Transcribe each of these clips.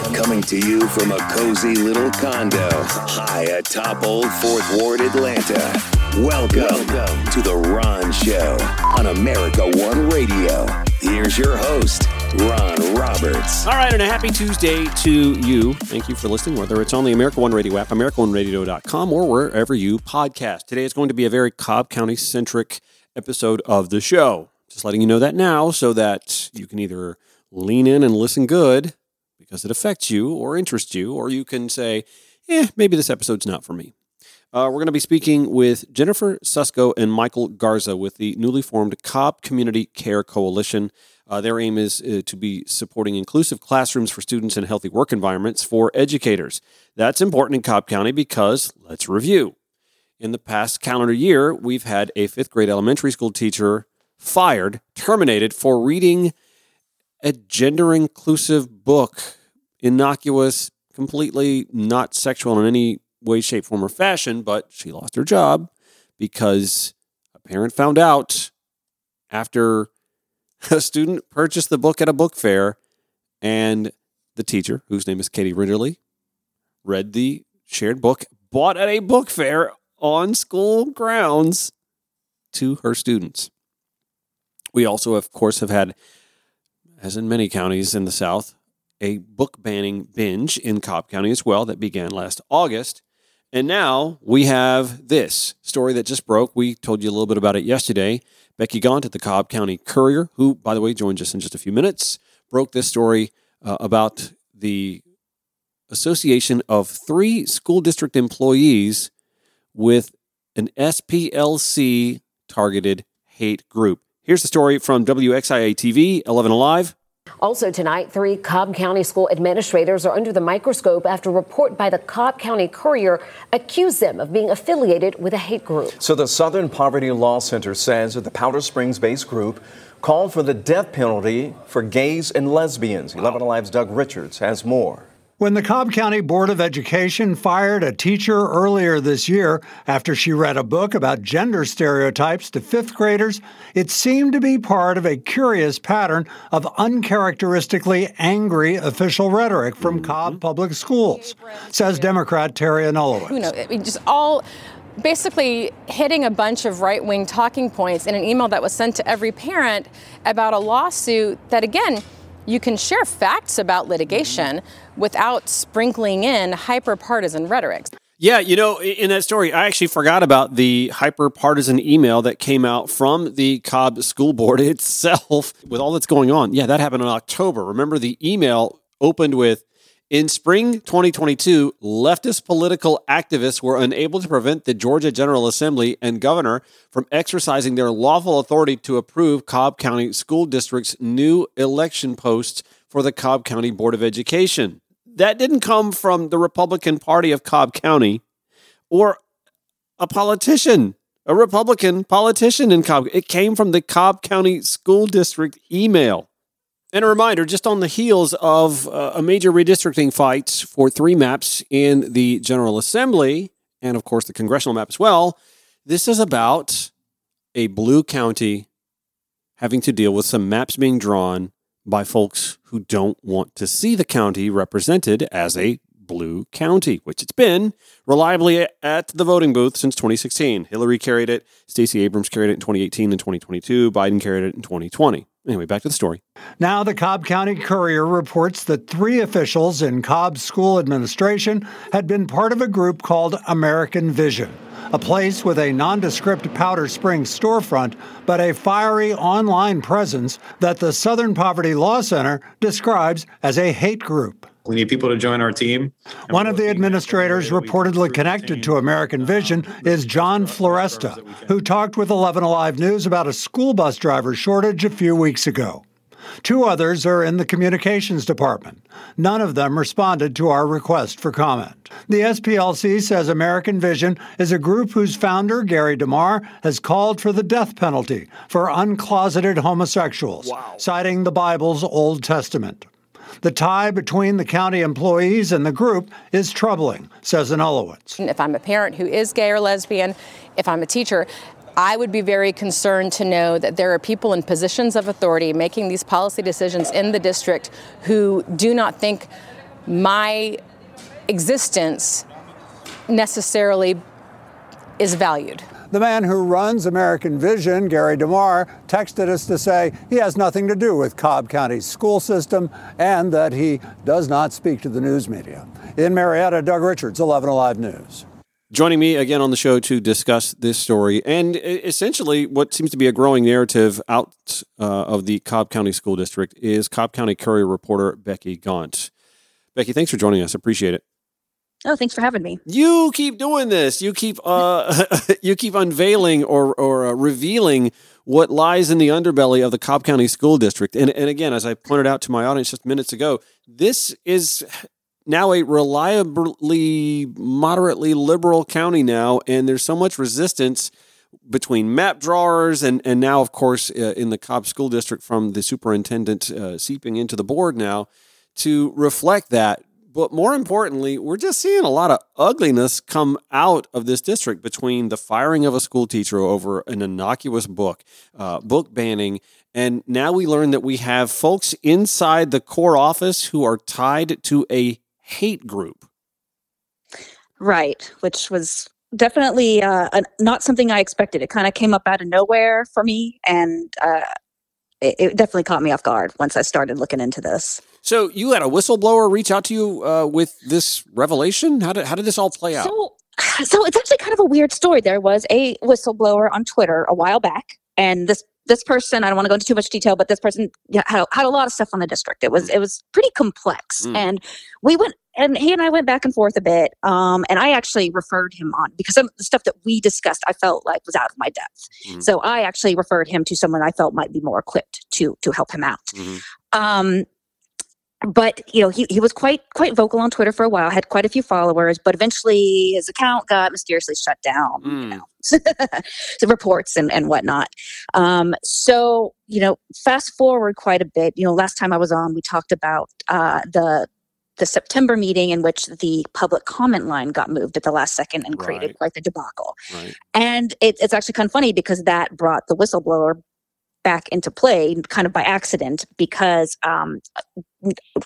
Coming to you from a cozy little condo high atop Old Fourth Ward, Atlanta. Welcome, Welcome to The Ron Show on America One Radio. Here's your host, Ron Roberts. All right, and a happy Tuesday to you. Thank you for listening, whether it's on the America One Radio app, AmericaOneRadio.com, or wherever you podcast. Today is going to be a very Cobb County centric episode of the show. Just letting you know that now so that you can either lean in and listen good because it affects you or interests you, or you can say, eh, maybe this episode's not for me. Uh, we're going to be speaking with Jennifer Susko and Michael Garza with the newly formed Cobb Community Care Coalition. Uh, their aim is uh, to be supporting inclusive classrooms for students and healthy work environments for educators. That's important in Cobb County because let's review. In the past calendar year, we've had a fifth grade elementary school teacher fired, terminated for reading a gender inclusive book, innocuous, completely not sexual in any way, shape, form, or fashion, but she lost her job because a parent found out after a student purchased the book at a book fair and the teacher, whose name is Katie Rinderle, read the shared book bought at a book fair on school grounds to her students. We also, of course, have had, as in many counties in the South, a book banning binge in Cobb County as well that began last August. And now we have this story that just broke. We told you a little bit about it yesterday. Becky Gaunt at the Cobb County Courier, who, by the way, joins us in just a few minutes, broke this story uh, about the association of three school district employees with an SPLC targeted hate group. Here's the story from WXIA TV, 11 Alive. Also tonight, three Cobb County school administrators are under the microscope after a report by the Cobb County Courier accused them of being affiliated with a hate group. So the Southern Poverty Law Center says that the Powder Springs-based group called for the death penalty for gays and lesbians. 11 Alive's Doug Richards has more. When the Cobb County Board of Education fired a teacher earlier this year after she read a book about gender stereotypes to fifth graders, it seemed to be part of a curious pattern of uncharacteristically angry official rhetoric from mm-hmm. Cobb Public Schools, says Democrat Teri Anulewicz. Who knows? I mean, just all basically hitting a bunch of right wing talking points in an email that was sent to every parent about a lawsuit that, again, you can share facts about litigation without sprinkling in hyper partisan rhetoric. Yeah, you know, in that story, I actually forgot about the hyper partisan email that came out from the Cobb School Board itself with all that's going on. Yeah, that happened in October. Remember, the email opened with in spring 2022, leftist political activists were unable to prevent the Georgia General Assembly and governor from exercising their lawful authority to approve Cobb County School District's new election posts for the Cobb County Board of Education. That didn't come from the Republican Party of Cobb County or a politician, a Republican politician in Cobb. It came from the Cobb County School District email. And a reminder, just on the heels of uh, a major redistricting fight for three maps in the General Assembly, and of course the congressional map as well, this is about a blue county having to deal with some maps being drawn by folks who don't want to see the county represented as a blue county, which it's been reliably at the voting booth since 2016. Hillary carried it, Stacey Abrams carried it in 2018 and 2022, Biden carried it in 2020. Anyway, back to the story. Now, the Cobb County Courier reports that three officials in Cobb's school administration had been part of a group called American Vision, a place with a nondescript Powder Springs storefront, but a fiery online presence that the Southern Poverty Law Center describes as a hate group. We need people to join our team. One of the administrators reportedly connected to American Vision is John Floresta, who talked with 11 Alive News about a school bus driver shortage a few weeks ago. Two others are in the communications department. None of them responded to our request for comment. The SPLC says American Vision is a group whose founder, Gary DeMar, has called for the death penalty for uncloseted homosexuals, wow. citing the Bible's Old Testament. The tie between the county employees and the group is troubling, says Anulewicz. If I'm a parent who is gay or lesbian, if I'm a teacher, I would be very concerned to know that there are people in positions of authority making these policy decisions in the district who do not think my existence necessarily is valued. The man who runs American Vision, Gary DeMar, texted us to say he has nothing to do with Cobb County's school system and that he does not speak to the news media. In Marietta, Doug Richards, 11 Alive News. Joining me again on the show to discuss this story and essentially what seems to be a growing narrative out uh, of the Cobb County School District is Cobb County Courier reporter Becky Gaunt. Becky, thanks for joining us. Appreciate it. Oh, thanks for having me. You keep doing this. You keep uh, you keep unveiling or or uh, revealing what lies in the underbelly of the Cobb County School District. And and again, as I pointed out to my audience just minutes ago, this is now a reliably moderately liberal county now, and there's so much resistance between map drawers and and now, of course, uh, in the Cobb School District from the superintendent uh, seeping into the board now to reflect that but more importantly, we're just seeing a lot of ugliness come out of this district between the firing of a school teacher over an innocuous book, uh, book banning, and now we learn that we have folks inside the core office who are tied to a hate group. Right, which was definitely uh, not something I expected. It kind of came up out of nowhere for me, and uh, it, it definitely caught me off guard once I started looking into this. So you had a whistleblower reach out to you uh, with this revelation. How did how did this all play out? So, so it's actually kind of a weird story. There was a whistleblower on Twitter a while back, and this this person I don't want to go into too much detail, but this person had, had a lot of stuff on the district. It was it was pretty complex, mm. and we went and he and I went back and forth a bit. Um, and I actually referred him on because some of the stuff that we discussed I felt like was out of my depth. Mm. So I actually referred him to someone I felt might be more equipped to to help him out. Mm-hmm. Um, but you know he, he was quite quite vocal on twitter for a while had quite a few followers but eventually his account got mysteriously shut down mm. you know the reports and, and whatnot um, so you know fast forward quite a bit you know last time i was on we talked about uh, the the september meeting in which the public comment line got moved at the last second and created right. quite the debacle right. and it, it's actually kind of funny because that brought the whistleblower back into play kind of by accident because um,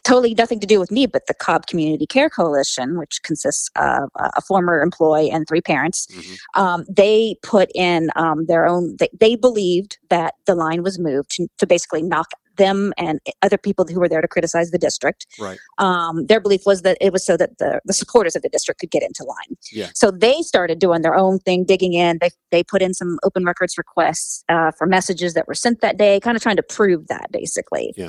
totally nothing to do with me, but the Cobb Community Care Coalition, which consists of a former employee and three parents, mm-hmm. um, they put in um, their own, they, they, believed that the line was moved to, to, basically knock them and other people who were there to criticize the district. Right. Um, their belief was that it was so that the, the supporters of the district could get into line. Yeah. So they started doing their own thing, digging in. They, they put in some open records requests uh, for messages that were sent that day, kind of trying to prove that basically. Yeah.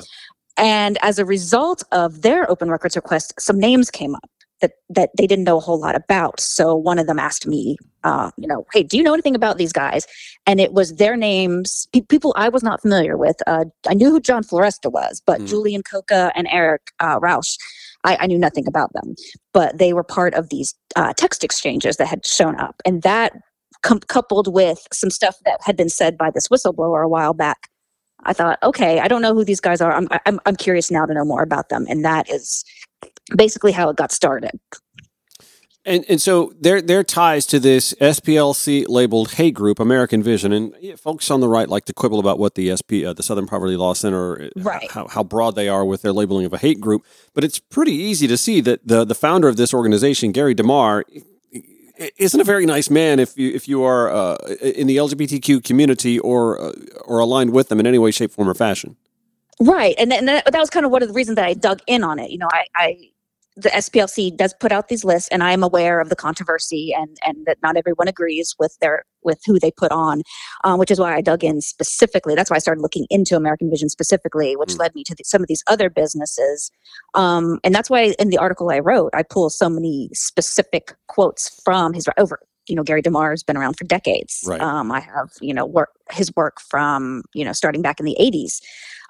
And as a result of their open records request, some names came up that that they didn't know a whole lot about. So one of them asked me, uh, you know, hey, do you know anything about these guys? And it was their names, pe- people I was not familiar with. Uh, I knew who John Floresta was, but mm. Julian Coca and Eric uh, Rausch, I, I, knew nothing about them. But they were part of these uh, text exchanges that had shown up, and that com- coupled with some stuff that had been said by this whistleblower a while back I thought, okay, I don't know who these guys are. I'm, I'm, I'm curious now to know more about them. And that is basically how it got started. And, and so their their ties to this SPLC labeled hate group, American Vision, and folks on the right like to quibble about what the SP, uh, the Southern Poverty Law Center, uh, right. how, how broad they are with their labeling of a hate group. But it's pretty easy to see that the the founder of this organization, Gary DeMar, isn't a very nice man if you if you are uh, in the LGBTQ community or uh, or aligned with them in any way, shape, form, or fashion. Right, and, that was kind of one of the reasons that I dug in on it. You know, I, I the SPLC does put out these lists, and I am aware of the controversy and and that not everyone agrees with their with who they put on, um, which is why I dug in specifically. That's why I started looking into American Vision specifically, which mm. led me to the, some of these other businesses, um, and that's why in the article I wrote, I pull so many specific quotes from his over. You know, Gary DeMar has been around for decades. Right. Um, I have, you know, work his work from, you know, starting back in the 80s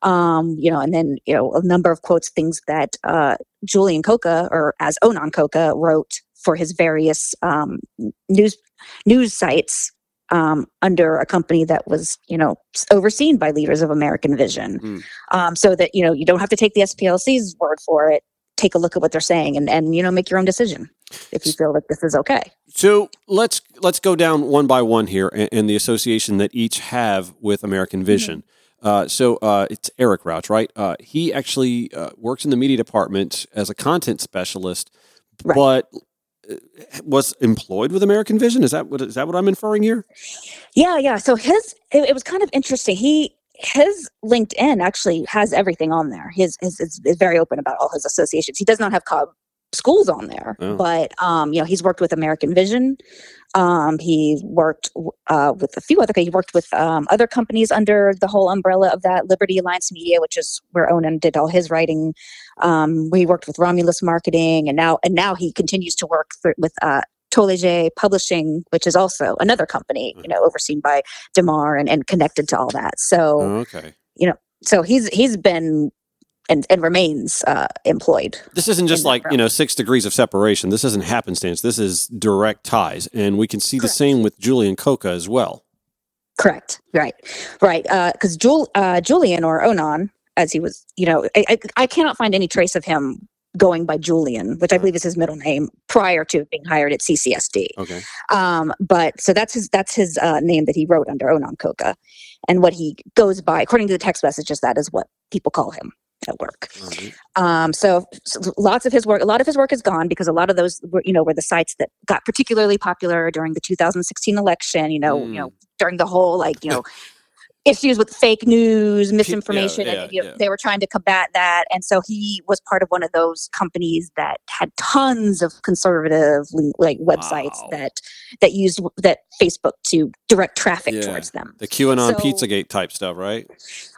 um, you know, and then you know a number of quotes, things that uh, Julian Coca or as Onan Coca wrote for his various um, news news sites um, under a company that was, you know, overseen by leaders of American Vision, mm. um, so that you know you don't have to take the SPLC's word for it. Take a look at what they're saying, and and you know make your own decision if you feel that this is okay. So let's let's go down one by one here, and, the association that each have with American Vision. Mm-hmm. Uh, so uh, it's Eric Rouch, right? Uh, he actually uh, works in the media department as a content specialist, Right. but uh, was employed with American Vision. Is that what is that what I'm inferring here? Yeah, yeah. So his it, it was kind of interesting. He his LinkedIn actually has everything on there. His his is, is very open about all his associations. He does not have Cobb schools on there, Oh. but um, you know, he's worked with American Vision. Um, he worked uh, with a few other. He worked with um, other companies under the whole umbrella of that Liberty Alliance Media, which is where Onan did all his writing. Um, we worked with Romulus Marketing, and now and now he continues to work through, with uh, Publishing, which is also another company, you know, overseen by Demar and, and connected to all that. So, Oh, okay. You know, so he's he's been and, and remains uh, employed. This isn't just like you know six degrees of separation. This isn't happenstance. This is direct ties, and we can see the same with Julian Coca as well. Correct. Right. Right. Because Jul- uh, Julian or Onan, as he was, you know, I, I, I cannot find any trace of him going by Julian, which I believe is his middle name, prior to being hired at CCSD. Okay. Um, but so that's his that's his uh, name that he wrote under Onan Coca, and what he goes by, according to the text messages, that is what people call him at work. Right. Um, so, so lots of his work, a lot of his work is gone because a lot of those, were, you know, were the sites that got particularly popular during the 2016 election. You know, you know, during the whole like, you know, issues with fake news, misinformation, yeah, and yeah. they were trying to combat that. And so he was part of one of those companies that had tons of conservative like websites Wow. that that used that Facebook to direct traffic Yeah. towards them. The QAnon So- Pizzagate type stuff, right?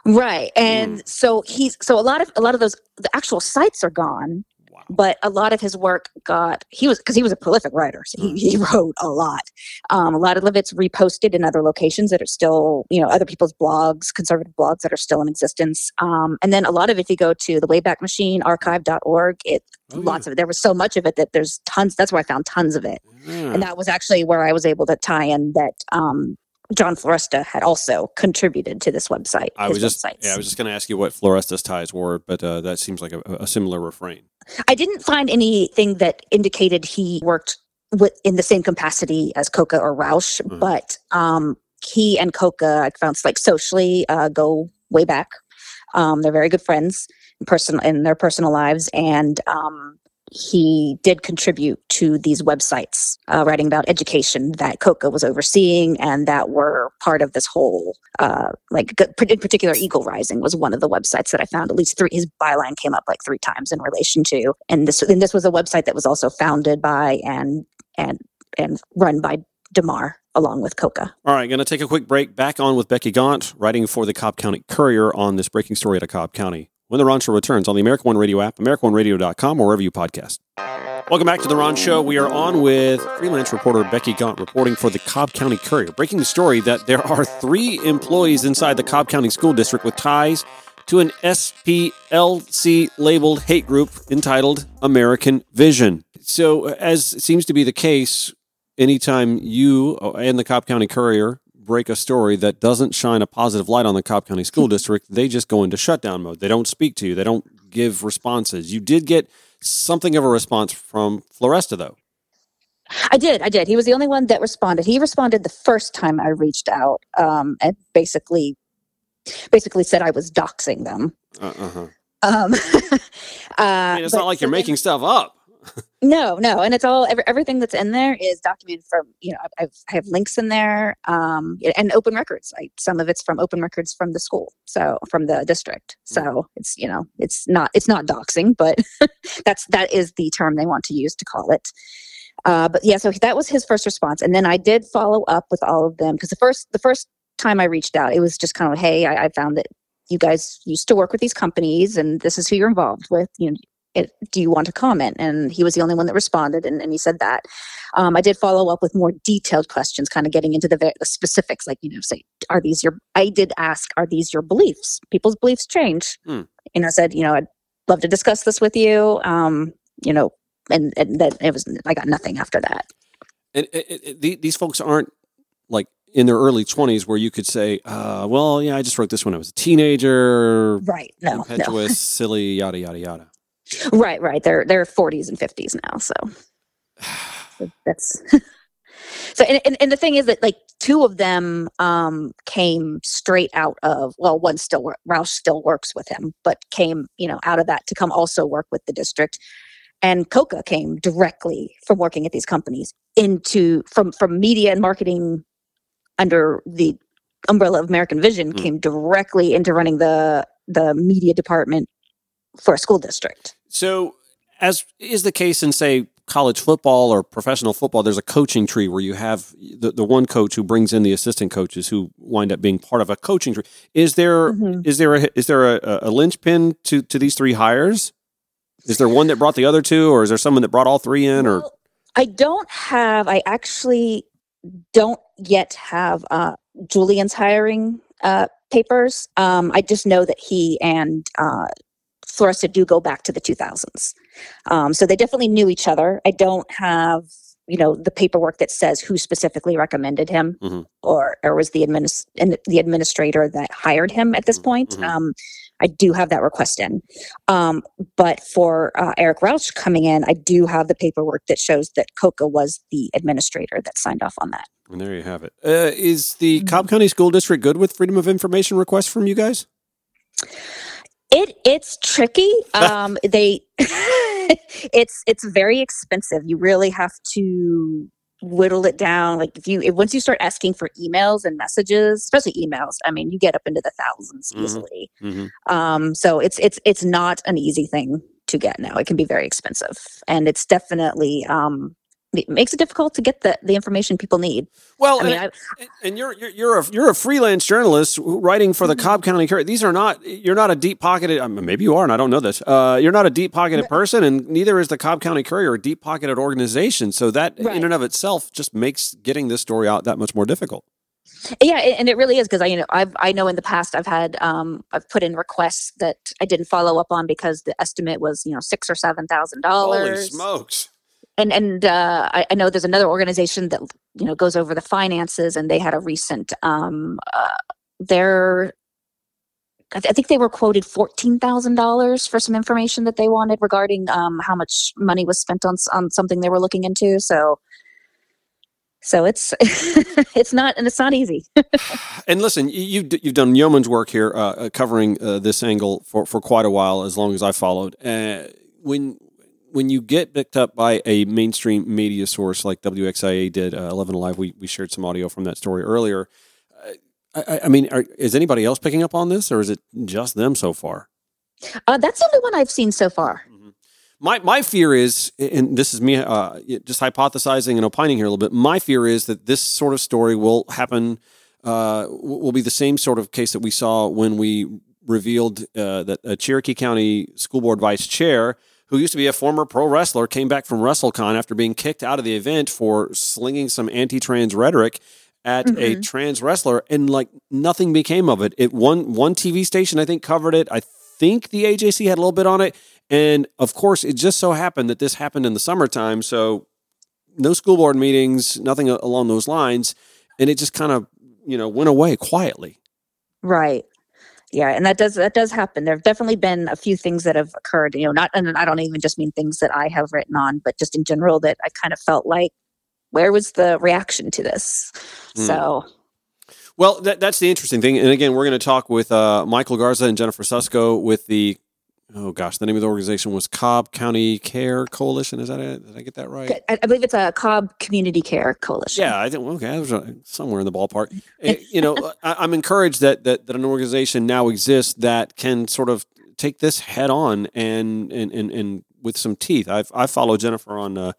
Right. And Mm. so he's so a lot of a lot of those the actual sites are gone. But a lot of his work got he was because he was a prolific writer, so he, he wrote a lot. Um, a lot of it's reposted in other locations that are still, you know, other people's blogs, conservative blogs that are still in existence. Um, and then a lot of it, if you go to the Wayback Machine archive.org, it Oh, lots of it. There was so much of it that there's tons. That's where I found tons of it Yeah. and that was actually where I was able to tie in that um, John Floresta had also contributed to this website. I was just websites. yeah, I was just going to ask you what Floresta's ties were, but uh, that seems like a, a similar refrain. I didn't find anything that indicated he worked with in the same capacity as Coca or Roush, Mhm. but um, he and Coca I found like socially uh, go way back. Um, they're very good friends in person in their personal lives, and um, he did contribute to these websites, uh, writing about education that Coca was overseeing and that were part of this whole, uh, like in particular, Eagle Rising was one of the websites that I found. At least three, his byline came up like three times in relation to, and this and this was a website that was also founded by and and and run by Demar along with Coca. All right, going to take a quick break. Back on with Becky Gaunt, writing for the Cobb County Courier on this breaking story out of Cobb County. When the Ron Show returns on the American One Radio app, AmericanOneRadio.com, or wherever you podcast. Welcome back to the Ron Show. We are on with freelance reporter Becky Gaunt reporting for the Cobb County Courier, breaking the story that there are three employees inside the Cobb County School District with ties to an SPLC labeled hate group entitled American Vision. So, uh, as seems to be the case, anytime you and the Cobb County Courier break a story that doesn't shine a positive light on the Cobb County School District, they just go into shutdown mode. They don't speak to you, they don't give responses. You did get something of a response from Floresta, though. I did, I did. He was the only one that responded. He responded the first time I reached out, um, and basically, basically said I was doxing them. Uh huh. Um, uh, I mean, it's not like you're making stuff up. No, no, and it's all every, everything that's in there is documented from you know I- I've I have links in there um and open records. I, some of it's from open records from the school, so from the district. So it's you know it's not it's not doxing, but that's that is the term they want to use to call it. Uh, but yeah, so that was his first response, and then I did follow up with all of them because the first the first time I reached out, it was just kind of hey, I, I found that you guys used to work with these companies, and this is who you're involved with. You know, it, do you want to comment? And he was the only one that responded, and, and he said that. Um, I did follow up with more detailed questions, kind of getting into the, the specifics, like you know, say, are these your? I did ask, are these your beliefs? People's beliefs change, Hmm. and I said, you know, I'd love to discuss this with you. Um, you know, and and then it was I got nothing after that. And it, it, these folks aren't like in their early 20s where you could say, uh, well, yeah, I just wrote this when I was a teenager, Right? No, no. impetuous, silly, yada, yada, yada. Right, right. They're they're 40s and 50s now, so, so that's So, and, and, and the thing is that like two of them um, came straight out of, well, one still, Roush still works with him, but came, you know, out of that to come also work with the district. And Coca came directly from working at these companies into, from, from media and marketing under the umbrella of American Vision, Mm. came directly into running the, the media department for a school district. So, as is the case in, say, college football or professional football, there's a coaching tree where you have the, the one coach who brings in the assistant coaches who wind up being part of a coaching tree. Is there Mhm. is there a, is there a, a linchpin to to these three hires? Is there one that brought the other two, or is there someone that brought all three in? Or Well, I don't have. I actually don't yet have uh, Julian's hiring uh, papers. Um, I just know that he and uh, Floresta do go back to the 2000s, um, so they definitely knew each other. I don't have, you know, the paperwork that says who specifically recommended him, Mhm. or or was the adminis- and the administrator that hired him at this point. Mhm. Um, I do have that request in. Um, but for uh, Eric Rauch coming in, I do have the paperwork that shows that Coca was the administrator that signed off on that. and there you have it. Uh, is the Mm-hmm. Cobb County School District good with freedom of information requests from you guys? It it's tricky. Um, they it's it's very expensive. You really have to whittle it down. Like if you if, once you start asking for emails and messages, especially emails, I mean, you get up into the 1000s Mhm. easily. Mm-hmm. Um, so it's it's it's not an easy thing to get now. It can be very expensive, and it's definitely um, it makes it difficult to get the the information people need. Well, I mean, and, I, and you're you're you're a you're a freelance journalist writing for the Mm-hmm. Cobb County Courier. These are not you're not a deep pocketed. Maybe you are, and I don't know this. Uh, you're not a deep pocketed person, and neither is the Cobb County Courier a deep pocketed organization. So that in and of itself just makes getting this story out that much more difficult. Yeah, and it really is because I, you know, I've I know in the past I've had um I've put in requests that I didn't follow up on because the estimate was you know six or seven thousand dollars. Holy smokes! And and uh, I, I know there's another organization that you know goes over the finances, and they had a recent um uh, their. I th- I think they were quoted fourteen thousand dollars for some information that they wanted regarding um, how much money was spent on on something they were looking into. So, so it's it's not and it's not easy. And listen, you- you've done yeoman's work here, uh, uh, covering uh, this angle for, for quite a while, as long as I followed. Uh, when when you get picked up by a mainstream media source like WXIA did, uh, Eleven Alive, we we shared some audio from that story earlier. Uh, I, I- I mean, are, is anybody else picking up on this, or is it just them so far? Uh, that's the only one I've seen so far. My my fear is, and this is me uh, just hypothesizing and opining here a little bit. My fear is that this sort of story will happen. Uh, will be the same sort of case that we saw when we revealed uh, that a Cherokee County School Board Vice Chair, who used to be a former pro wrestler, came back from WrestleCon after being kicked out of the event for slinging some anti-trans rhetoric at a mm-hmm. trans wrestler, and like nothing became of it. It one one TV station I think covered it. I think the AJC had a little bit on it. And of course, it just so happened that this happened in the summertime. So no school board meetings, nothing along those lines. And it just kind of, you know, went away quietly. Right. Yeah, and that does that does happen. There have definitely been a few things that have occurred. You know, not and I don't even just mean things that I have written on, but just in general that I kind of felt like, where was the reaction to this? Hmm. So Well, that, that's the interesting thing. And again, we're going to talk with uh, Michael Garza and Jennifer Susko with the, oh gosh, the name of the organization was Cobb County Care Coalition. Is that it? Did I get that right? I, I believe it's a Cobb Community Care Coalition. Yeah, I think okay, that was uh, somewhere in the ballpark. Eh, you know, I, I'm encouraged that, that that an organization now exists that can sort of take this head on and and and, and with some teeth. I've I follow Jennifer on uh,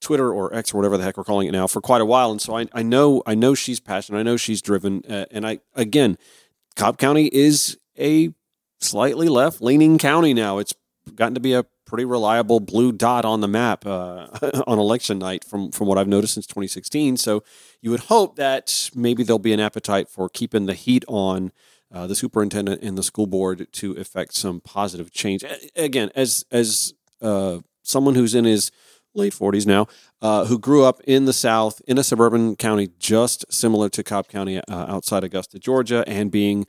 Twitter or X or whatever the heck we're calling it now for quite a while, and so I, I know I know she's passionate. I know she's driven, uh, and I again, Cobb County is a slightly left leaning county now. It's gotten to be a pretty reliable blue dot on the map uh, on election night from from what I've noticed since 2016. So you would hope that maybe there'll be an appetite for keeping the heat on uh, the superintendent and the school board to effect some positive change. Again, as as uh, someone who's in his late 40s now, uh, who grew up in the South in a suburban county just similar to Cobb County uh, outside Augusta, Georgia, and being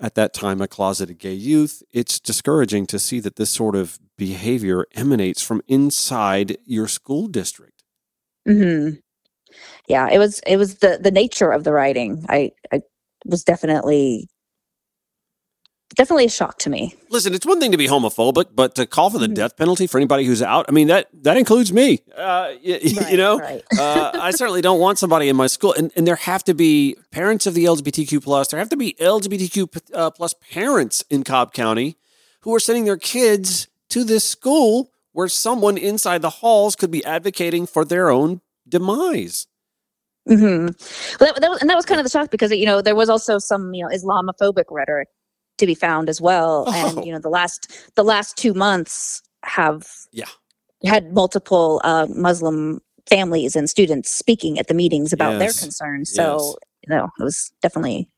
at that time a closeted gay youth, it's discouraging to see that this sort of behavior emanates from inside your school district. Mm-hmm. yeah, it was it was the the nature of the writing. I I was definitely definitely a shock to me. Listen, it's one thing to be homophobic, but to call for the Mhm. death penalty for anybody who's out, I mean that that includes me. Uh, y- you know, right. uh, I certainly don't want somebody in my school, and, and there have to be parents of the LGBTQ plus. There have to be LGBTQ uh, plus parents in Cobb County who are sending their kids to this school where someone inside the halls could be advocating for their own demise. hmm Well, that, that was, and that was kind of the shock because you know there was also some you know Islamophobic rhetoric to be found as well, Oh. and you know the last the last two months have Yeah. had multiple uh, Muslim families and students speaking at the meetings about their concerns. So you know it was definitely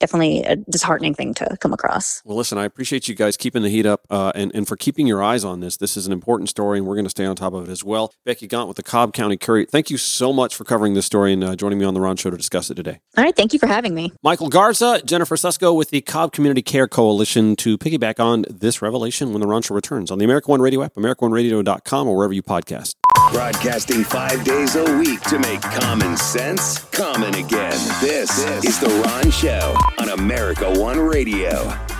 definitely a disheartening thing to come across. Well, listen, I appreciate you guys keeping the heat up uh, and, and for keeping your eyes on this. This is an important story, and we're going to stay on top of it as well. Becky Gaunt with the Cobb County Courier, thank you so much for covering this story and uh, joining me on the Ron Show to discuss it today. All right, thank you for having me. Michael Garza, Jennifer Susko with the Cobb Community Care Coalition to piggyback on this revelation when the Ron Show returns on the America One Radio app, AmericaOneRadio.com, or wherever you podcast. Broadcasting five days a week to make common sense common again. This is The Ron Show on America One Radio.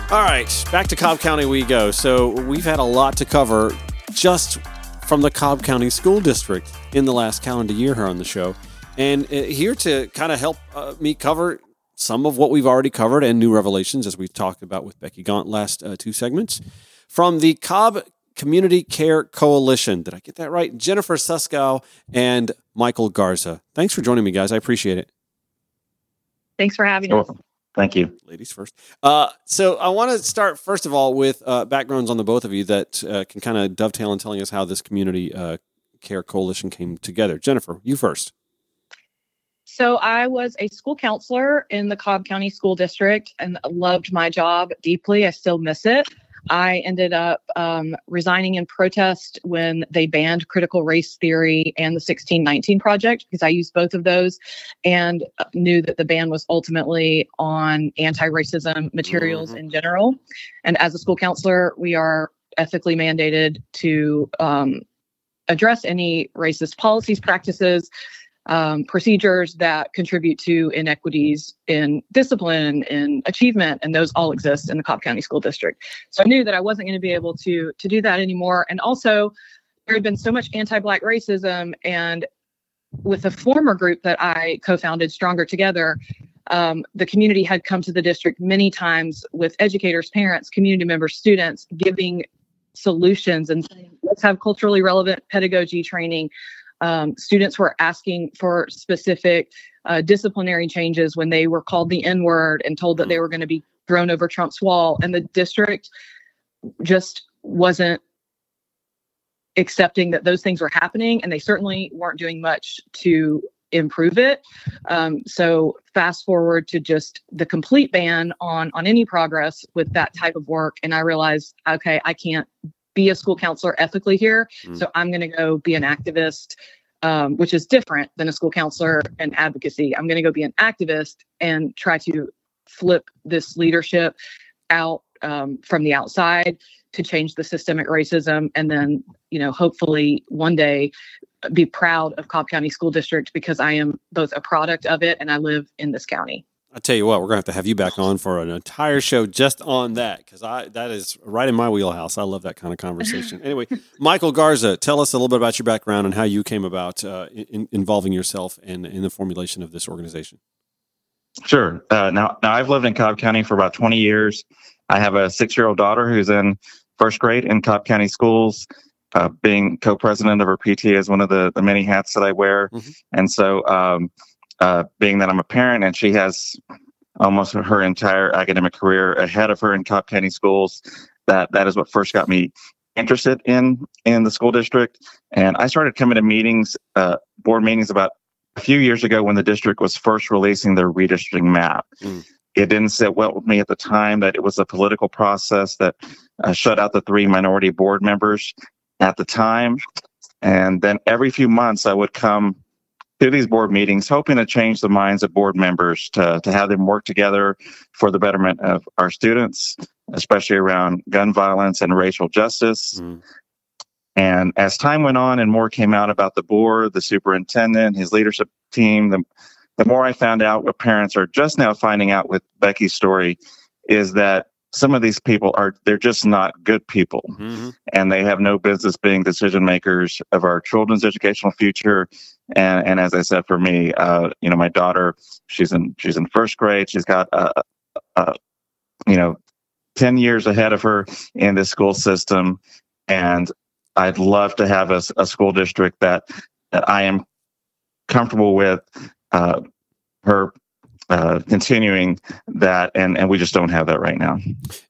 All right, back to Cobb County we go. So we've had a lot to cover just from the Cobb County School District in the last calendar year here on the show. And uh, here to kind of help uh, me cover some of what we've already covered and new revelations, as we've talked about with Becky Gaunt last uh, two segments, from the Cobb Community Care Coalition. Did I get that right? Jennifer Susko and Michael Garza. Thanks for joining me, guys. I appreciate it. Thanks for having You're us. welcome. Thank you. ladies first. Uh, so I want to start first of all with uh, backgrounds on the both of you that uh, can kind of dovetail in telling us how this community uh, care coalition came together. Jennifer, you first. So I was a school counselor in the Cobb County School District and loved my job deeply. I still miss it. I ended up um, resigning in protest when they banned critical race theory and the 1619 project because I used both of those and uh, knew that the ban was ultimately on anti racism materials Mhm. in general. And as a school counselor, we are ethically mandated to um, address any racist policies, practices, um, procedures that contribute to inequities in discipline and achievement, and those all exist in the Cobb County School District. So I knew that I wasn't going to be able to to do that anymore. And also, there had been so much anti-black racism, and with the former group that I co-founded, Stronger Together. Um, the community had come to the district many times with educators, parents, community members, students, giving solutions and saying, let's have culturally relevant pedagogy training um, students were asking for specific uh, disciplinary changes when they were called the N word and told that they were going to be thrown over Trump's wall. And the district just wasn't accepting that those things were happening. And they certainly weren't doing much to improve it. Um, so fast forward to just the complete ban on on any progress with that type of work. And I realized, okay, I can't be a school counselor ethically here. Mm. So I'm going to go be an activist, um, which is different than a school counselor and advocacy. I'm going to go be an activist and try to flip this leadership out um, from the outside to change the systemic racism. And then, you know, hopefully one day be proud of Cobb County School District because I am both a product of it and I live in this county. I tell you what, we're gonna have to have you back on for an entire show just on that because I that is right in my wheelhouse. I love that kind of conversation. anyway, Michael Garza, tell us a little bit about your background and how you came about uh, in, involving yourself in in the formulation of this organization. Sure. Uh, now, now I've lived in Cobb County for about 20 years. I have a six-year-old daughter who's in first grade in Cobb County schools. Uh, being co-president of her PTA is one of the, the many hats that I wear, Mhm. and so um, uh, being that I'm a parent and she has almost her entire academic career ahead of her in Cobb County schools, that that is what first got me interested in in the school district. And I started coming to meetings, uh, board meetings about a few years ago when the district was first releasing their redistricting map. Mm. It didn't sit well with me at the time that it was a political process that uh, shut out the three minority board members at the time. And then every few months, I would come to these board meetings, hoping to change the minds of board members to, to have them work together for the betterment of our students, especially around gun violence and racial justice. Mm. And as time went on and more came out about the board, the superintendent, his leadership team, the, the more I found out what parents are just now finding out with Becky's story is that some of these people are they're just not good people. Mm-hmm. and they have no business being decision makers of our children's educational future. And and as i said for me uh, you know my daughter she's in she's in first grade. She's got a, a, you know 10 years ahead of her in the school system. And i'd love to have a, a school district that that i am comfortable with uh, her uh, continuing that, and, and we just don't have that right now.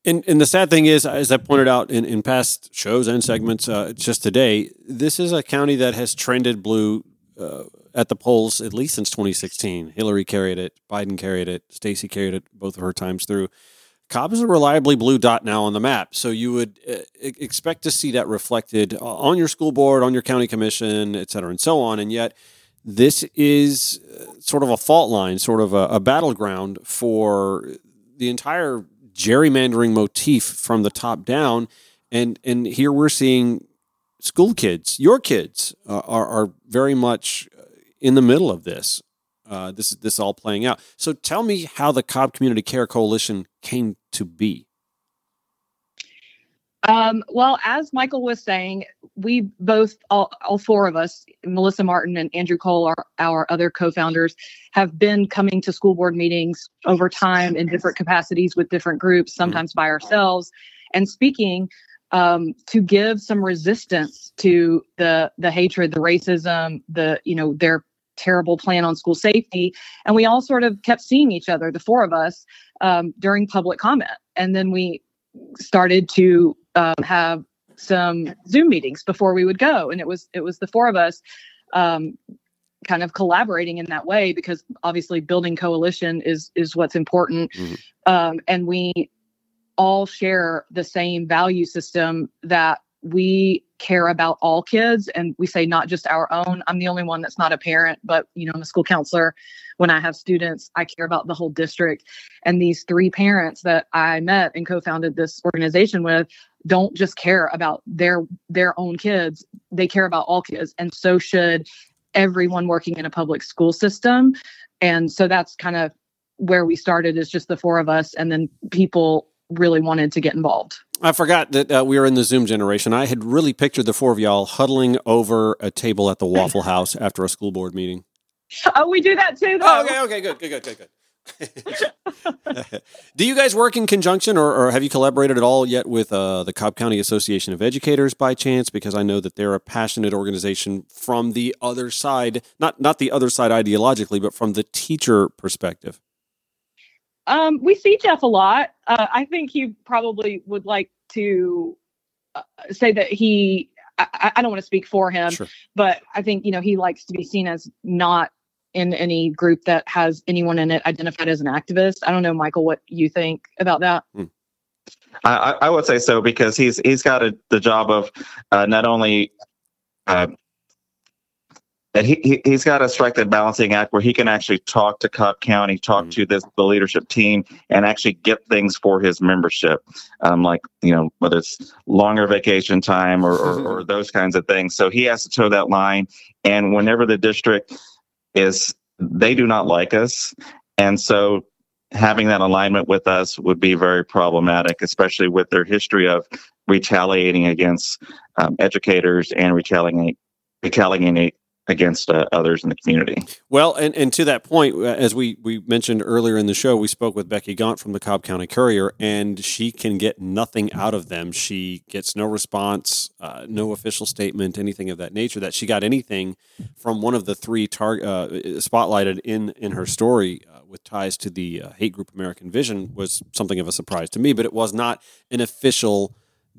And and the sad thing is, as I pointed out in, in past shows and segments, uh, just today, this is a county that has trended blue uh, at the polls at least since 2016. Hillary carried it, Biden carried it, Stacey carried it both of her times through. Cobb is a reliably blue dot now on the map, so you would uh, expect to see that reflected on your school board, on your county commission, et cetera, and so on. And yet this is uh, sort of a fault line, sort of a, a battleground for the entire gerrymandering motif from the top down. And and here we're seeing school kids, your kids, uh, are, are very much in the middle of this. Uh, this is this all playing out. So tell me how the Cobb Community Care Coalition came to be. Um, well, as Michael was saying, we both, all, all four of us, Melissa Martin and Andrew Cole, our, our other co founders, have been coming to school board meetings over time in different capacities with different groups, sometimes by ourselves, and speaking um, to give some resistance to the the hatred, the racism, the you know their terrible plan on school safety, and we all sort of kept seeing each other, the four of us, um, during public comment, and then we started to um, have some Zoom meetings before we would go, and it was it was the four of us um, kind of collaborating in that way because obviously building coalition is is what's important, mm-hmm. um, and we all share the same value system that we care about all kids. And we say not just our own. I'm the only one that's not a parent but you know i'm a school counselor. When i have students i care about the whole district. And these three parents that i met and co-founded this organization with don't just care about their their own kids they care about all kids and so should everyone working in a public school system and so that's kind of where we started is just the four of us and then people really wanted to get involved I forgot that uh, we were in the Zoom generation. I had really pictured the four of y'all huddling over a table at the Waffle House after a school board meeting. Oh, we do that too. Though. Oh, okay, okay, good, good, good, good, good. do you guys work in conjunction, or, or, have you collaborated at all yet with uh, the Cobb County Association of Educators by chance? Because I know that they're a passionate organization from the other side, not not the other side ideologically, but from the teacher perspective. Um, we see Jeff a lot. Uh, I think he probably would like to uh, say that he. I, I don't want to speak for him, sure. but I think you know he likes to be seen as not in any group that has anyone in it identified as an activist. I don't know, Michael, what you think about that. Hmm. I, I, would say so because he's he's got a, the job of uh, not only uh, and he, he he's got to strike that balancing act where he can actually talk to Cobb County, talk mm-hmm. to this the leadership team, and actually get things for his membership, um, like you know whether it's longer vacation time or, or, or those kinds of things. So he has to toe that line, and whenever the district is, they do not like us, and so having that alignment with us would be very problematic, especially with their history of retaliating against um, educators and retaliating retaliating against uh, others in the community. Well, and, and to that point, uh, as we, we mentioned earlier in the show, we spoke with Becky Gaunt from the Cobb County Courier, and she can get nothing out of them. She gets no response, uh, no official statement, anything of that nature. That she got anything from one of the three tar- uh, spotlighted in in her story uh, with ties to the uh, hate group American Vision was something of a surprise to me, but it was not an official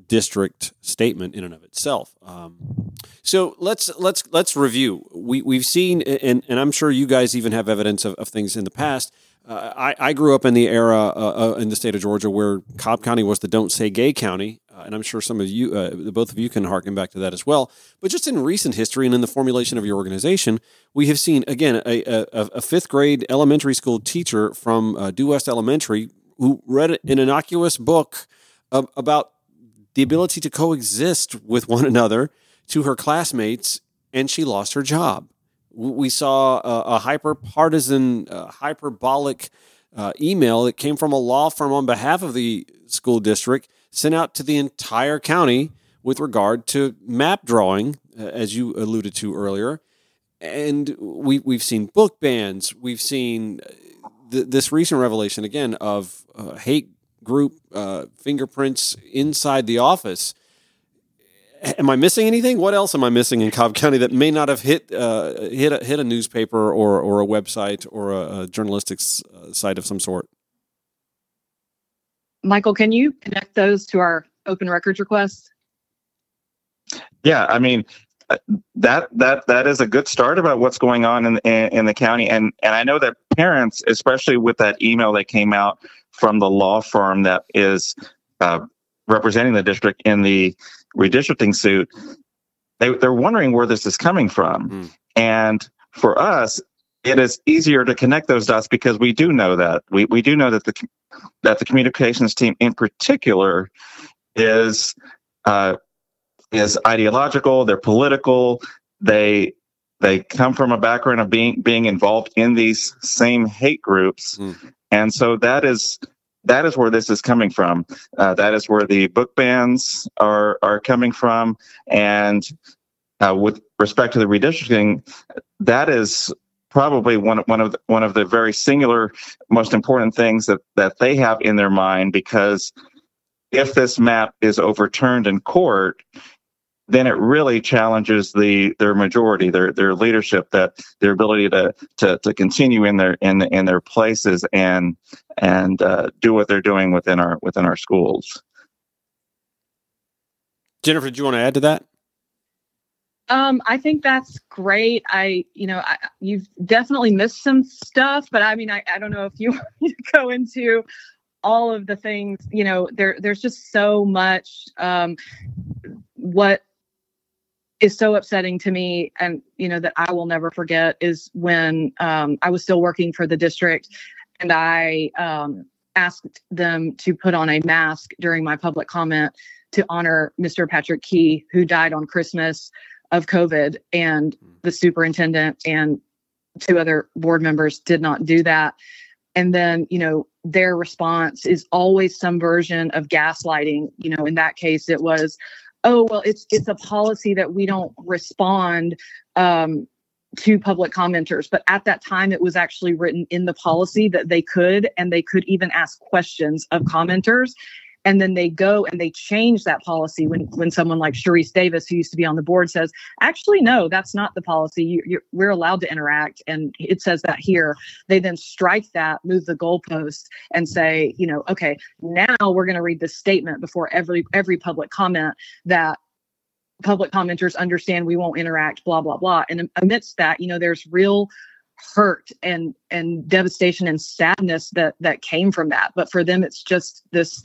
district statement in and of itself. Um, so let's let's let's review. We we've seen, and, and I'm sure you guys even have evidence of, of things in the past. Uh, I, I grew up in the era uh, uh, in the state of Georgia where Cobb County was the "Don't Say Gay" county, uh, and I'm sure some of you, uh, both of you, can harken back to that as well. But just in recent history and in the formulation of your organization, we have seen again a, a, a fifth grade elementary school teacher from uh, Due West Elementary who read an innocuous book about the ability to coexist with one another to her classmates and she lost her job. We saw a, a hyper partisan, uh, hyperbolic uh, email that came from a law firm on behalf of the school district sent out to the entire county with regard to map drawing, uh, as you alluded to earlier. And we, we've seen book bans. We've seen uh, th- this recent revelation again of uh, hate group uh, fingerprints inside the office. Am I missing anything? What else am I missing in Cobb County that may not have hit uh, hit a, hit a newspaper or or a website or a, a journalistic uh, site of some sort? Michael, can you connect those to our open records request? Yeah, I mean uh, that that that is a good start about what's going on in, in, in the county, and and I know that parents, especially with that email that came out from the law firm that is uh, representing the district in the redistricting suit, they they're wondering where this is coming from, mm. and for us, it is easier to connect those dots because we do know that we we do know that the that the communications team in particular is uh, is ideological. They're political. They they come from a background of being being involved in these same hate groups, mm. And so that is that is where this is coming from. Uh, that is where the book bans are are coming from, and uh, with respect to the redistricting, that is probably one one of the, one of the very singular most important things that that they have in their mind because if this map is overturned in court then it really challenges the their majority their their leadership that their ability to to, to continue in their in in their places and and uh, do what they're doing within our within our schools jennifer do you want to add to that um, I think that's great. I, you know, I, you've definitely missed some stuff, but I mean, I, I don't know if you want to go into all of the things. You know, there there's just so much. Um, what is so upsetting to me, and you know that I will never forget, is when um, I was still working for the district, and I um, asked them to put on a mask during my public comment to honor Mr. Patrick Key, who died on Christmas of COVID, and the superintendent and two other board members did not do that. And then, you know, their response is always some version of gaslighting. You know, in that case, it was, oh, well, it's it's a policy that we don't respond um, to public commenters. But at that time, it was actually written in the policy that they could, and they could even ask questions of commenters and then they go and they change that policy when when someone like Charisse Davis, who used to be on the board, says, "Actually, no, that's not the policy. You, you, we're allowed to interact," and it says that here. They then strike that, move the goalpost, and say, you know, okay, now we're going to read this statement before every every public comment that public commenters understand we won't interact blah blah blah and amidst that you know there's real hurt and and devastation and sadness that that came from that but for them it's just this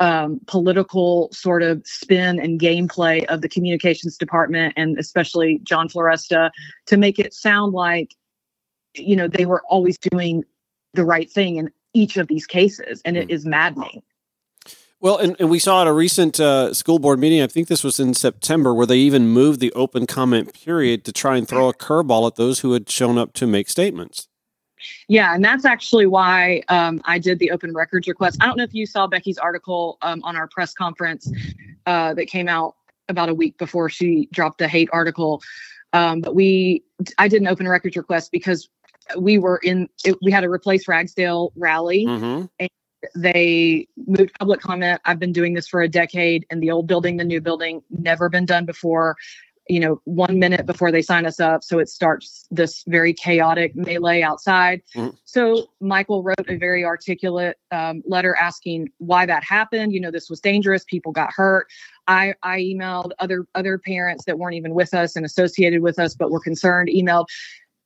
um, political sort of spin and gameplay of the communications department and especially John Floresta to make it sound like, you know, they were always doing the right thing in each of these cases. And it hmm. maddening. Well, and, and we saw at a recent uh, school board meeting, I think this was in September, where they even moved the open comment period to try and throw a curveball at those who had shown up to make statements. Yeah, and that's actually why um, I did the open records request. I don't know if you saw Becky's article um, on our press conference uh, that came out about a week before she dropped the hate article. Um, but we, I did an open records request because we were in, it, we had a replace Ragsdale rally, mm-hmm. and they moved public comment. I've been doing this for a decade in the old building, the new building, never been done before you know, one minute before they sign us up. So it starts this very chaotic melee outside. Mm-hmm. So Michael wrote a very articulate um, letter asking why that happened. You know, this was dangerous. People got hurt. I, I emailed other other parents that weren't even with us and associated with us, but were concerned. Emailed.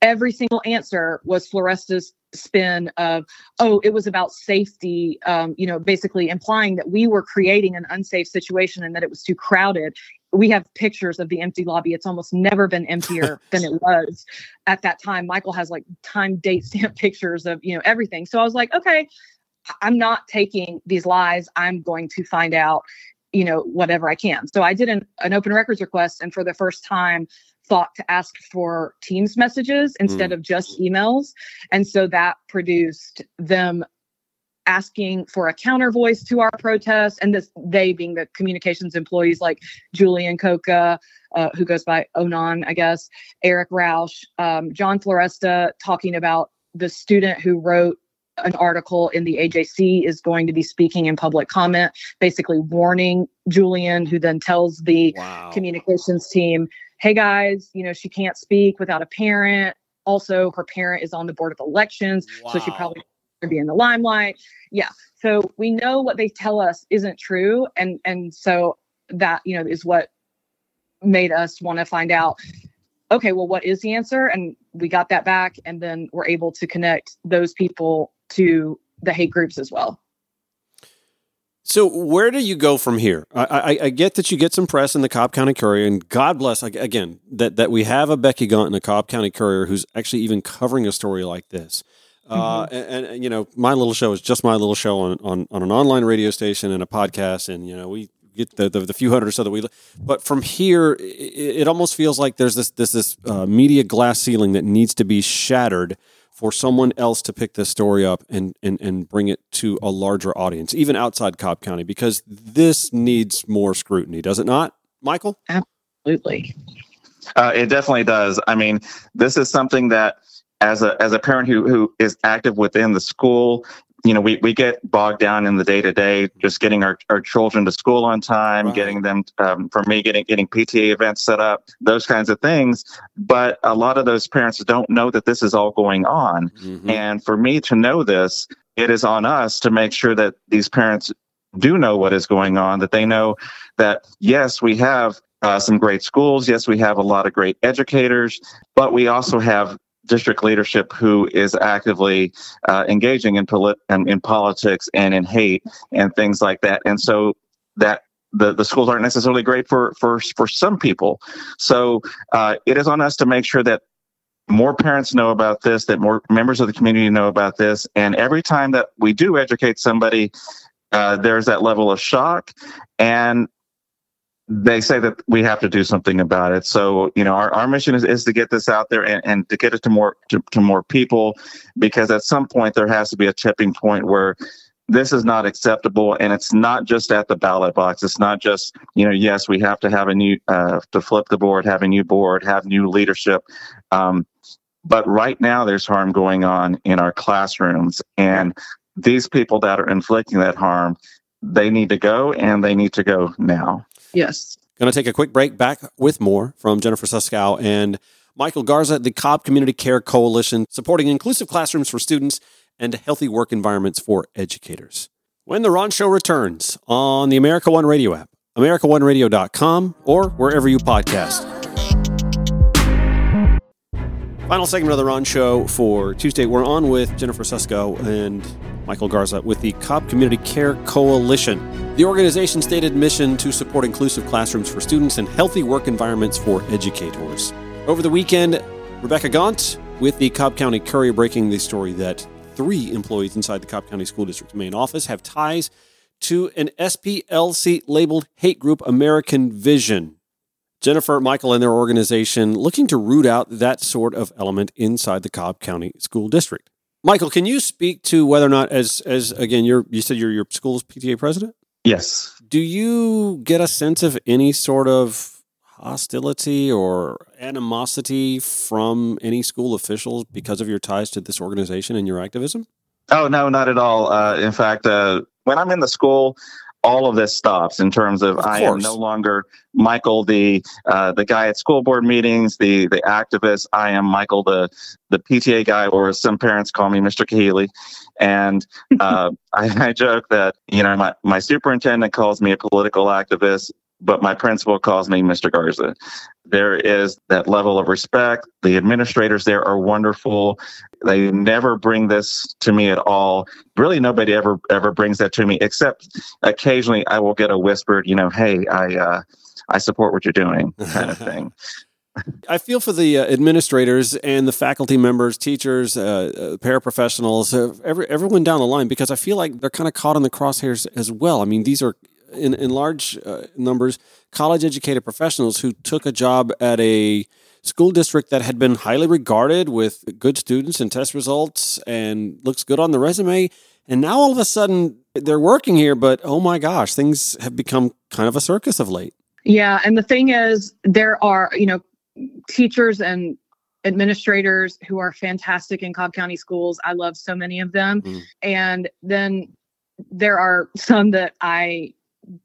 Every single answer was Floresta's spin of, oh, it was about safety, um, you know, basically implying that we were creating an unsafe situation and that it was too crowded we have pictures of the empty lobby. It's almost never been emptier than it was at that time. Michael has like time date stamp pictures of, you know, everything. So I was like, okay, I'm not taking these lies. I'm going to find out you know, whatever I can. So I did an, an open records request and for the first time thought to ask for Teams messages instead Mm. of just emails. And so that produced them asking for a counter voice to our protest and this they being the communications employees like Julian Coca, uh, who goes by Onan, I guess, Eric Roush, um, John Floresta talking about the student who wrote an article in the AJC is going to be speaking in public comment, basically warning Julian, who then tells the communications team, hey guys, you know, she can't speak without a parent. Also, her parent is on the board of elections, so she probably be in the limelight. Yeah. So we know what they tell us isn't true. And and so that, you know, is what made us want to find out, okay, well, what is the answer? And we got that back and then we're able to connect those people to the hate groups as well. So where do you go from here? I, I, I get that you get some press in the Cobb County Courier, and God bless again that that we have a Becky Gaunt in the Cobb County Courier who's actually even covering a story like this. Uh, and, and you know, my little show is just my little show on, on, on an online radio station and a podcast, and you know, we get the, the, the few hundred or so that we. But from here, it, it almost feels like there's this this this uh, media glass ceiling that needs to be shattered for someone else to pick this story up and, and, and bring it to a larger audience, even outside Cobb County, because this needs more scrutiny, does it not, Michael? Absolutely. Uh, it definitely does. I mean, this is something that, as a as a parent who who is active within the school, you know, we, we get bogged down in the day to day, just getting our, our children to school on time, getting them, um, for me, getting getting PTA events set up, those kinds of things. But a lot of those parents don't know that this is all going on. And for me to know this, it is on us to make sure that these parents do know what is going on, that they know that, yes, we have uh, some great schools. Yes, we have a lot of great educators, but we also have district leadership who is actively uh, engaging in, polit- in, in politics and in hate and things like that. And so that the, the schools aren't necessarily great for, for, for some people. So uh, it is on us to make sure that more parents know about this, that more members of the community know about this. And every time that we do educate somebody, uh, there's that level of shock. And they say that we have to do something about it. So, you know, our, our mission is, is to get this out there and, and to get it to more to, to more people because at some point there has to be a tipping point where this is not acceptable and it's not just at the ballot box it's not just you know yes we have to have a new uh, to flip the board have a new board have new leadership um, but right now there's harm going on in our classrooms and these people that are inflicting that harm they need to go and they need to go now Yes. Going to take a quick break. Back with more from Jennifer Susko and Michael Garza, the Cobb Community Care Coalition, supporting inclusive classrooms for students and healthy work environments for educators. When the Ron Show returns on the America One Radio app, AmericaOneRadio.com, or wherever you podcast. Final segment of the Ron Show for Tuesday. We're on with Jennifer Susko and Michael Garza with the Cobb Community Care Coalition. The organization's stated mission to support inclusive classrooms for students and healthy work environments for educators. Over the weekend, Rebecca Gaunt with the Cobb County Courier breaking the story that three employees inside the Cobb County School District's main office have ties to an SPLC labeled hate group American Vision. Jennifer, Michael, and their organization looking to root out that sort of element inside the Cobb County School District. Michael, can you speak to whether or not, as as again, you're you said you're your school's PTA president? Yes. Do you get a sense of any sort of hostility or animosity from any school officials because of your ties to this organization and your activism? Oh no, not at all. Uh, in fact, uh, when I'm in the school, all of this stops in terms of, I am no longer Michael, the uh, the guy at school board meetings, the the activist. I am Michael, the the PTA guy, or as some parents call me, Mr. Keeley. And uh, I, I joke that you know my my superintendent calls me a political activist, but my principal calls me Mr. Garza. There is that level of respect. The administrators there are wonderful. They never bring this to me at all. Really, nobody ever ever brings that to me, except occasionally I will get a whispered, you know, hey, I uh, I support what you're doing, kind of thing. I feel for the uh, administrators and the faculty members, teachers, uh, uh, paraprofessionals, uh, every, everyone down the line, because I feel like they're kind of caught in the crosshairs as well. I mean, these are in, in large uh, numbers college educated professionals who took a job at a school district that had been highly regarded with good students and test results and looks good on the resume. And now all of a sudden they're working here, but oh my gosh, things have become kind of a circus of late. Yeah. And the thing is, there are, you know, teachers and administrators who are fantastic in Cobb County schools. I love so many of them. Mm. And then there are some that I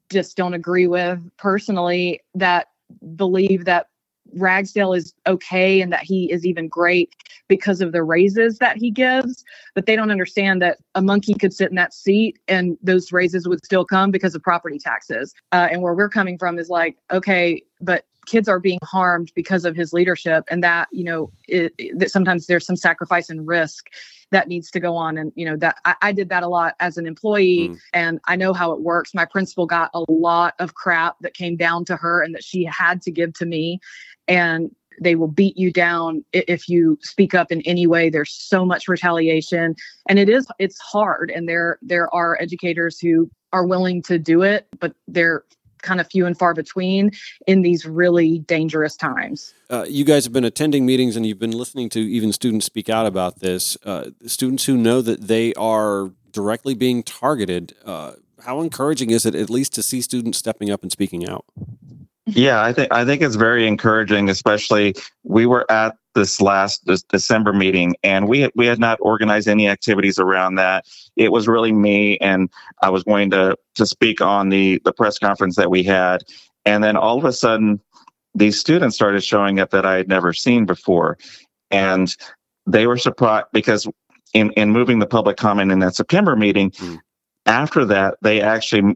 just don't agree with personally that believe that Ragsdale is okay and that he is even great because of the raises that he gives. But they don't understand that a monkey could sit in that seat and those raises would still come because of property taxes. Uh, and where we're coming from is like, okay, but kids are being harmed because of his leadership and that you know it, it, that sometimes there's some sacrifice and risk that needs to go on. And you know that I, I did that a lot as an employee mm. and i know how it works. My principal got a lot of crap that came down to her and that she had to give to me and they will beat you down if you speak up in any way. There's so much retaliation and it is it's hard and there there are educators who are willing to do it but they're kind of few and far between in these really dangerous times. Uh, you guys have been attending meetings and you've been listening to even students speak out about this. Uh, students who know that they are directly being targeted. Uh, how encouraging is it, at least, to see students stepping up and speaking out? Yeah, I think I think it's very encouraging. Especially, we were at this last this December meeting, and we we had not organized any activities around that. It was really me, and I was going to to speak on the the press conference that we had, and then all of a sudden, these students started showing up that I had never seen before, and they were surprised because in in moving the public comment in that September meeting. Mm. After that, they actually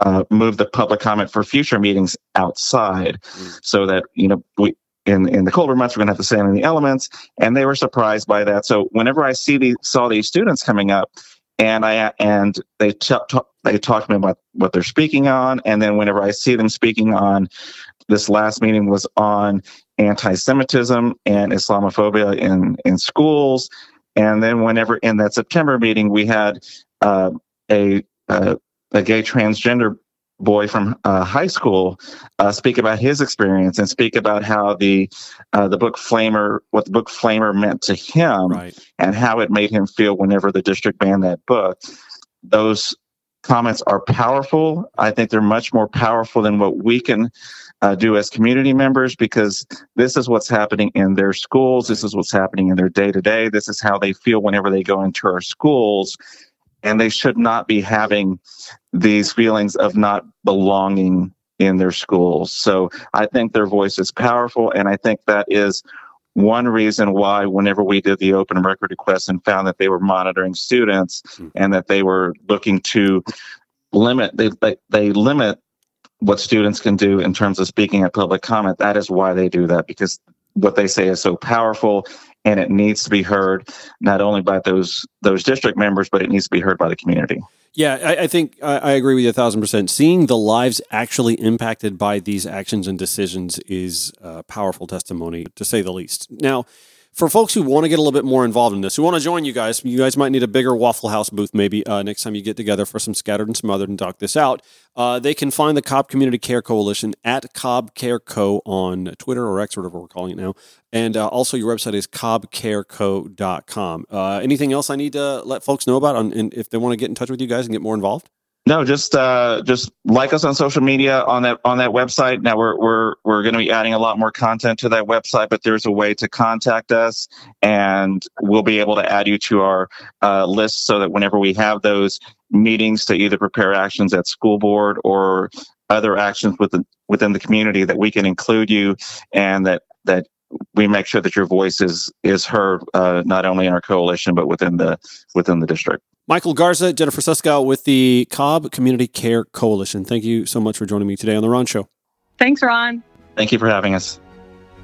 uh, move the public comment for future meetings outside mm. so that you know we in in the colder months we're going to have to sand in the elements and they were surprised by that. So whenever i see these saw these students coming up and i and they t- t- they talk to me about what they're speaking on and then whenever i see them speaking on this last meeting was on anti-semitism and islamophobia in in schools and then whenever in that september meeting we had uh, a, a a gay transgender boy from uh, high school uh, speak about his experience and speak about how the uh, the book Flamer, what the book Flamer meant to him, right. and how it made him feel whenever the district banned that book. Those comments are powerful. I think they're much more powerful than what we can uh, do as community members because this is what's happening in their schools. This is what's happening in their day to day. This is how they feel whenever they go into our schools and they should not be having these feelings of not belonging in their schools. So I think their voice is powerful, and I think that is one reason why whenever we did the open record request and found that they were monitoring students mm-hmm. and that they were looking to limit they, they, they limit what students can do in terms of speaking at public comment that is why they do that because what they say is so powerful and it needs to be heard not only by those those district members, but it needs to be heard by the community. Yeah, I, I think I, I, agree with you a thousand percent. Seeing the lives actually impacted by these actions and decisions is powerful testimony, to say the least. Now, for folks who want to get a little bit more involved in this, who want to join you guys, you guys might need a bigger Waffle House booth maybe uh, next time you get together for some scattered and smothered and talk this out. Uh, they can find the Cobb Community Care Coalition at Cobb Care Co on Twitter or X, whatever we're calling it now. And uh, also, your website is cobbcareco.com. Uh, anything else I need to let folks know about on, if they want to get in touch with you guys and get more involved? No, just uh, just like us on social media on that on that website. Now we're we're we're going to be adding a lot more content to that website, but there's a way to contact us, and we'll be able to add you to our uh, list so that whenever we have those meetings to either prepare actions at school board or other actions within within the community, that we can include you, and that that we make sure that your voice is is heard uh, not only in our coalition but within the within the district. Michael Garza, Jennifer Susko with the Cobb Community Care Coalition. Thank you so much for joining me today on The Ron Show. Thanks, Ron. Thank you for having us.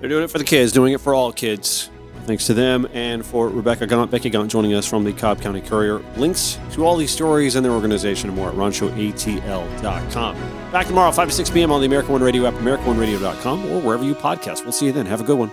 They're doing it for the kids, doing it for all kids. Thanks to them and for Rebecca Gaunt, Becky Gaunt joining us from the Cobb County Courier. Links to all these stories and their organization and more at ronshowatl.com. Back tomorrow, 5 to 6 p.m. on the America One Radio app, AmericaOneRadio.com, or wherever you podcast. We'll see you then. Have a good one.